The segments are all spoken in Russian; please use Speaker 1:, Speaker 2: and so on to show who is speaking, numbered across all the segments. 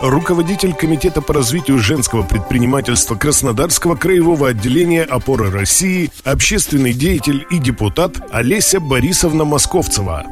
Speaker 1: руководитель Комитета по развитию женского предпринимательства Краснодарского краевого отделения «Опоры России», общественный деятель и депутат Олеся Борисовна Московцева.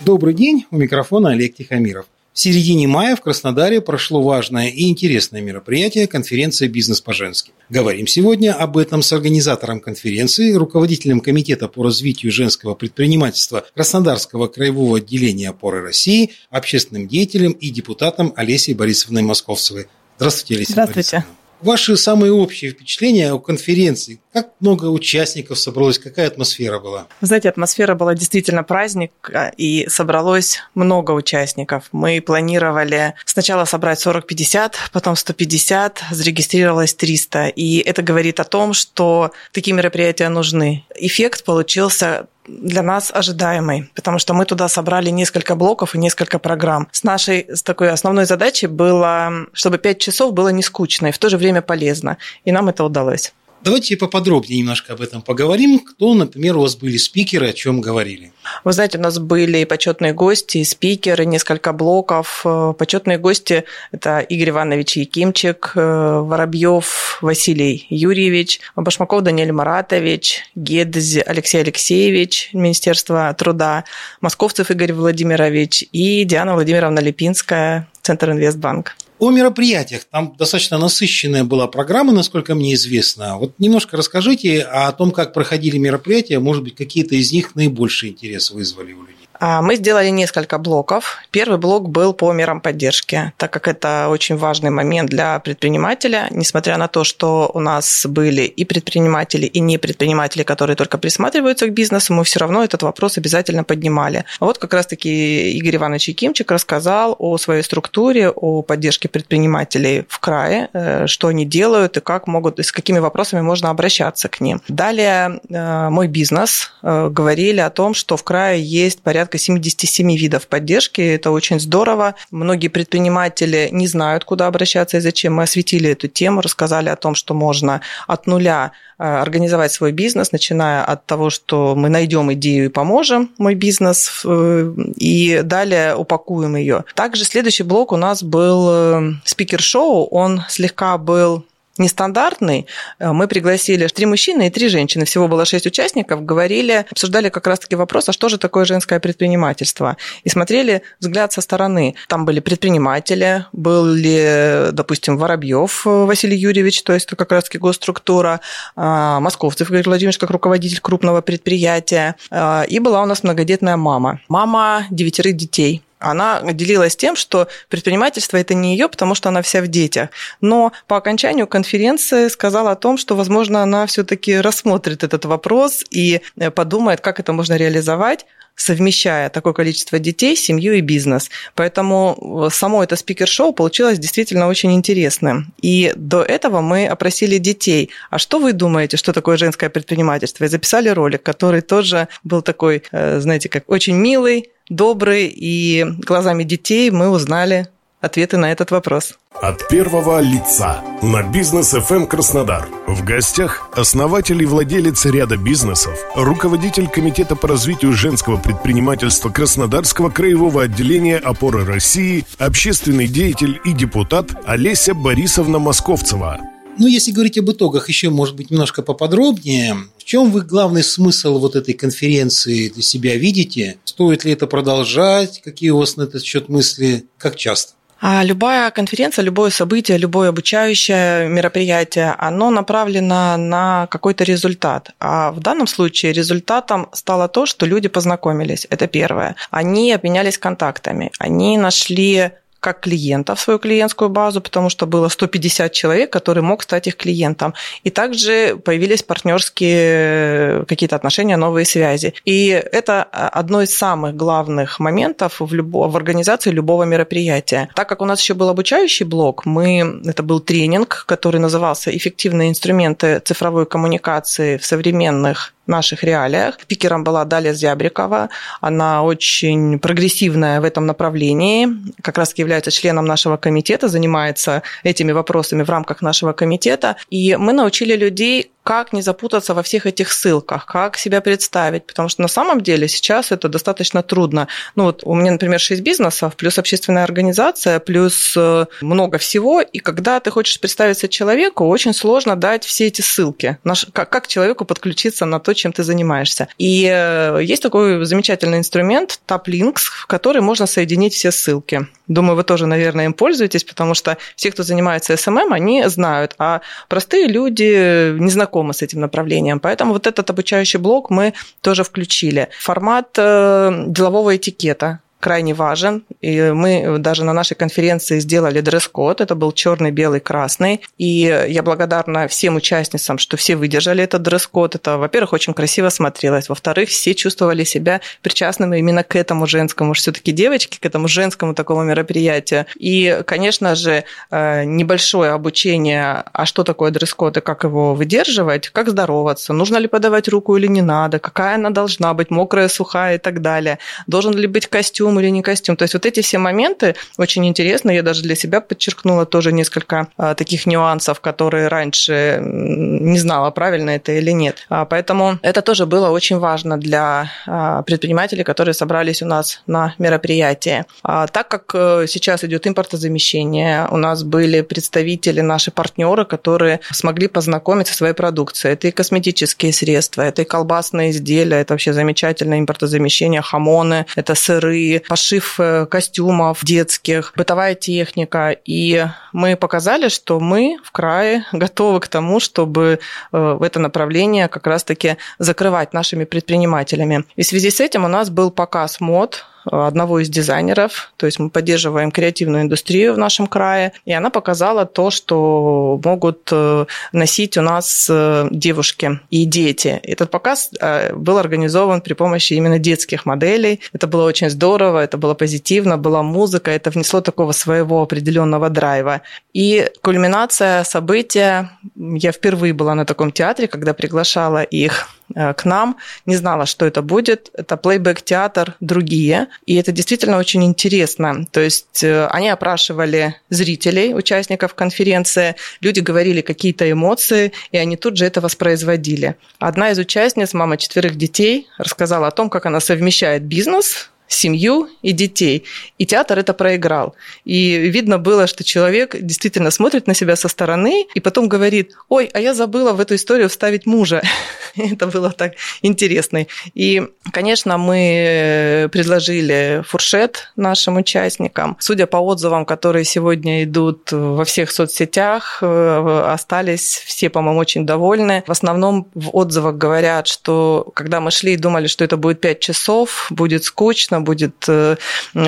Speaker 2: Добрый день, у микрофона Олег Тихомиров. В середине мая в Краснодаре прошло важное и интересное мероприятие – конференция «Бизнес по-женски». Говорим сегодня об этом с организатором конференции, руководителем Комитета по развитию женского предпринимательства Краснодарского краевого отделения «Опоры России», общественным деятелем и депутатом Олесей Борисовной Московцевой. Здравствуйте, Олеся
Speaker 3: Здравствуйте.
Speaker 2: Борисовна. Ваши самые общие впечатления о конференции? Как много участников собралось? Какая атмосфера была?
Speaker 3: Знаете, атмосфера была действительно праздник, а, и собралось много участников. Мы планировали сначала собрать 40-50, потом 150, зарегистрировалось 300. И это говорит о том, что такие мероприятия нужны. Эффект получился для нас ожидаемый, потому что мы туда собрали несколько блоков и несколько программ. С нашей с такой основной задачей было, чтобы пять часов было не скучно и в то же время полезно. И нам это удалось.
Speaker 2: Давайте поподробнее немножко об этом поговорим. Кто, например, у вас были спикеры, о чем говорили?
Speaker 3: Вы знаете, у нас были почетные гости, спикеры, несколько блоков. Э, почетные гости – это Игорь Иванович Якимчик, э, Воробьев Василий Юрьевич, Башмаков Даниэль Маратович, Гедзи Алексей Алексеевич, Министерство труда, Московцев Игорь Владимирович и Диана Владимировна Липинская, Центр Инвестбанк.
Speaker 2: О мероприятиях. Там достаточно насыщенная была программа, насколько мне известно. Вот немножко расскажите о том, как проходили мероприятия. Может быть, какие-то из них наибольший интерес вызвали у людей.
Speaker 3: А, мы сделали несколько блоков. Первый блок был по мерам поддержки, так как это очень важный момент для предпринимателя, несмотря на то, что у нас были и предприниматели, и не предприниматели, которые только присматриваются к бизнесу, мы все равно этот вопрос обязательно поднимали. Вот как раз-таки Игорь Иванович Якимчик рассказал о своей структуре, о поддержке предпринимателей в крае, э, что они делают и как могут, и с какими вопросами можно обращаться к ним. Далее э, мой бизнес э, говорили о том, что в крае есть порядка порядка 77 видов поддержки. Это очень здорово. Многие предприниматели не знают, куда обращаться и зачем. Мы осветили эту тему, рассказали о том, что можно от нуля э, организовать свой бизнес, начиная от того, что мы найдем идею и поможем мой бизнес, э, и далее упакуем ее. Также следующий блок у нас был э, спикер-шоу. Он слегка был нестандартный. Э, мы пригласили три мужчины и три женщины. Всего было шесть участников. Говорили, обсуждали как раз-таки вопрос, а что же такое женское предпринимательство? И смотрели взгляд со стороны. Там были предприниматели, были, допустим, Воробьев Василий Юрьевич, то есть это как раз-таки госструктура, а, Московцев Игорь Владимирович как руководитель крупного предприятия. А, и была у нас многодетная мама. Мама девятерых детей она делилась тем, что предпринимательство это не ее, потому что она вся в детях. Но по окончанию конференции сказала о том, что, возможно, она все-таки рассмотрит этот вопрос и э, подумает, как это можно реализовать совмещая такое количество детей, семью и бизнес. Поэтому э, само это спикер-шоу получилось действительно очень интересным. И до этого мы опросили детей, а что вы думаете, что такое женское предпринимательство? И записали ролик, который тоже был такой, э, знаете, как очень милый, добрый, и глазами детей мы узнали ответы на этот вопрос.
Speaker 1: От первого лица на бизнес FM Краснодар. В гостях основатель и владелец ряда бизнесов, руководитель Комитета по развитию женского предпринимательства Краснодарского краевого отделения «Опоры России», общественный деятель и депутат Олеся Борисовна Московцева.
Speaker 2: Ну, если говорить об итогах, еще, может быть, немножко поподробнее. В чем вы главный смысл вот этой конференции для себя видите? Стоит ли это продолжать? Какие у вас на этот счет мысли? Как часто?
Speaker 3: А любая конференция, любое событие, любое обучающее мероприятие, оно направлено на какой-то результат. А в данном случае результатом стало то, что люди познакомились. Это первое. Они обменялись контактами. Они нашли как клиентов, свою клиентскую базу, потому что было 150 человек, который мог стать их клиентом. И также появились партнерские какие-то отношения, новые связи. И это одно из самых главных моментов в, любо, в организации любого мероприятия. Так как у нас еще был обучающий блок, мы, это был тренинг, который назывался «Эффективные инструменты цифровой коммуникации в современных наших реалиях. Пикером была Далия Зябрикова. Она очень прогрессивная в этом направлении. Как раз является членом нашего комитета, занимается этими вопросами в рамках нашего комитета. И мы научили людей как не запутаться во всех этих ссылках, как себя представить, потому что на самом деле сейчас это достаточно трудно. Ну вот у меня, например, 6 бизнесов, плюс общественная организация, плюс э, много всего, и когда ты хочешь представиться человеку, очень сложно дать все эти ссылки, как человеку подключиться на то, чем ты занимаешься. И э, есть такой замечательный инструмент TapLinks, в который можно соединить все ссылки. Думаю, вы тоже, наверное, им пользуетесь, потому что все, кто занимается SMM, они знают, а простые люди не знакомы с этим направлением. Поэтому вот этот обучающий блок мы тоже включили. Формат э, делового этикета крайне важен. И мы даже на нашей конференции сделали дресс-код. Это был черный, белый, красный. И я благодарна всем участницам, что все выдержали этот дресс-код. Это, во-первых, очень красиво смотрелось. Во-вторых, все чувствовали себя причастными именно к этому женскому, все-таки девочки, к этому женскому такому мероприятию. И, конечно же, э, небольшое обучение, а что такое дресс-код и как его выдерживать, как здороваться, нужно ли подавать руку или не надо, какая она должна быть, мокрая, сухая и так далее. Должен ли быть костюм, костюм или не костюм. То есть вот эти все моменты очень интересны. Я даже для себя подчеркнула тоже несколько а, таких нюансов, которые раньше не знала, правильно это или нет. А, поэтому это тоже было очень важно для а, предпринимателей, которые собрались у нас на мероприятии. Так как э, сейчас идет импортозамещение, у нас были представители, наши партнеры, которые смогли познакомиться со своей продукцией. Это и косметические средства, это и колбасные изделия, это вообще замечательное импортозамещение, хамоны, это сыры, пошив э, костюмов детских, бытовая техника. И мы показали, что мы в крае готовы к тому, чтобы э, в это направление как раз-таки закрывать нашими предпринимателями. И в связи с этим у нас был показ мод одного из дизайнеров, то есть мы поддерживаем креативную индустрию в нашем крае, и она показала то, что могут э, носить у нас э, девушки и дети. Этот показ э, был организован при помощи именно детских моделей. Это было очень здорово, это было позитивно, была музыка, это внесло такого своего определенного драйва. И кульминация события, я впервые была на таком театре, когда приглашала их к нам, не знала, что это будет. Это плейбэк-театр «Другие». И это действительно очень интересно. То есть э, они опрашивали зрителей, участников конференции, люди говорили какие-то эмоции, и они тут же это воспроизводили. Одна из участниц, мама четверых детей, рассказала о том, как она совмещает бизнес семью и детей. И театр это проиграл. И видно было, что человек действительно смотрит на себя со стороны и потом говорит, ой, а я забыла в эту историю вставить мужа. это было так интересно. И, конечно, мы предложили фуршет нашим участникам. Судя по отзывам, которые сегодня идут во всех соцсетях, э, остались все, по-моему, очень довольны. В основном в отзывах говорят, что когда мы шли и думали, что это будет 5 часов, будет скучно, конечно, будет э,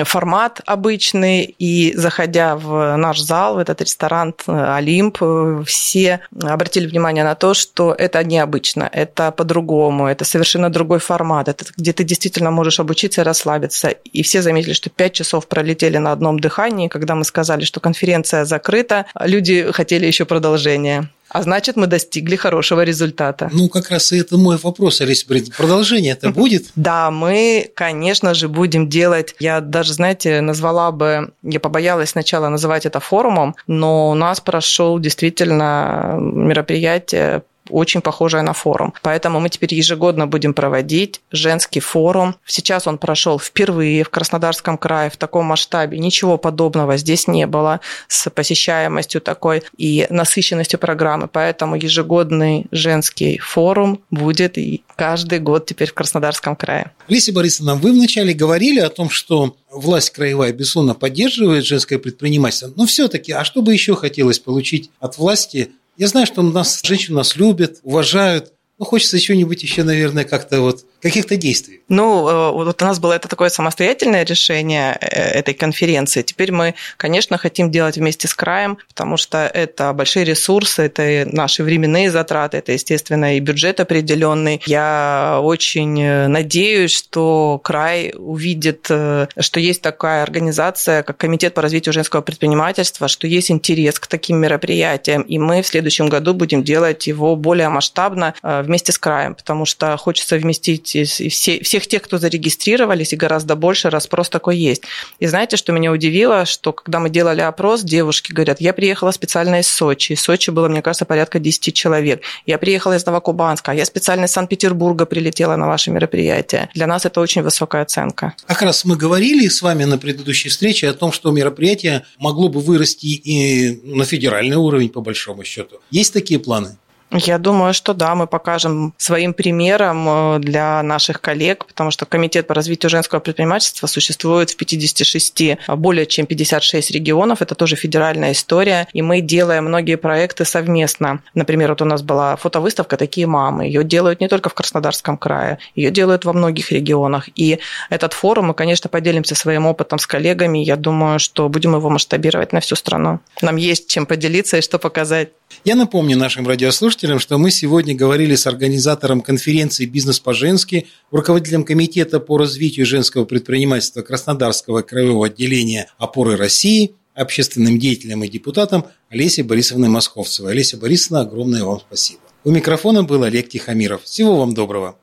Speaker 3: формат обычный. И заходя в наш зал, в этот ресторан э, «Олимп», э, все обратили внимание на то, что это необычно, это по-другому, это совершенно другой формат, это где ты действительно можешь обучиться и расслабиться. И все заметили, что пять часов пролетели на одном дыхании. Когда мы сказали, что конференция закрыта, люди хотели еще продолжения. А значит, мы достигли хорошего результата.
Speaker 2: Ну, как раз и это мой вопрос, Олеся Борисовна. Продолжение это будет?
Speaker 3: Да, мы, конечно же, будем делать. Я даже, знаете, назвала бы, я побоялась сначала называть это форумом, но у нас прошел действительно мероприятие очень похожая на форум. Поэтому мы теперь ежегодно будем проводить женский форум. Сейчас он прошел впервые в Краснодарском крае в таком масштабе. Ничего подобного здесь не было с посещаемостью такой и насыщенностью программы. Поэтому ежегодный женский форум будет и каждый год теперь в Краснодарском крае.
Speaker 2: Леся Борисовна, вы вначале говорили о том, что власть краевая, безусловно, поддерживает женское предпринимательство, но все-таки, а что бы еще хотелось получить от власти я знаю, что нас, женщин нас любят, уважают. Ну, хочется чего-нибудь еще, наверное, как-то вот каких-то действий?
Speaker 3: Ну, э, вот у нас было это такое самостоятельное решение э, этой конференции. Теперь мы, конечно, хотим делать вместе с краем, потому что это большие ресурсы, это наши временные затраты, это, естественно, и бюджет определенный. Я очень э, надеюсь, что край увидит, что есть такая организация, как Комитет по развитию женского предпринимательства, что есть интерес к таким мероприятиям, и мы в следующем году будем делать его более масштабно вместе с краем, потому что хочется вместить есть все, всех тех, кто зарегистрировались, и гораздо больше, распрос такой есть. И знаете, что меня удивило, что когда мы делали опрос, девушки говорят, я приехала специально из Сочи. Из Сочи было, мне кажется, порядка 10 человек. Я приехала из Новокубанска, а я специально из Санкт-Петербурга прилетела на ваше мероприятие. Для нас это очень высокая оценка.
Speaker 2: Как раз мы говорили с вами на предыдущей встрече о том, что мероприятие могло бы вырасти и на федеральный уровень, по большому счету. Есть такие планы?
Speaker 3: Я думаю, что да, мы покажем своим примером э, для наших коллег, потому что Комитет по развитию женского предпринимательства существует в 56, а более чем 56 регионов, это тоже федеральная история, и мы делаем многие проекты совместно. Например, вот у нас была фотовыставка «Такие мамы», ее делают не только в Краснодарском крае, ее делают во многих регионах, и этот форум мы, конечно, поделимся своим опытом с коллегами, я думаю, что будем его масштабировать на всю страну. Нам есть чем поделиться и что показать.
Speaker 2: Я напомню нашим радиослушателям, что мы сегодня говорили с организатором конференции «Бизнес по-женски», руководителем Комитета по развитию женского предпринимательства Краснодарского краевого отделения «Опоры России», общественным деятелем и депутатом Олесей Борисовной Московцевой. Олеся Борисовна, огромное вам спасибо. У микрофона был Олег Тихомиров. Всего вам доброго.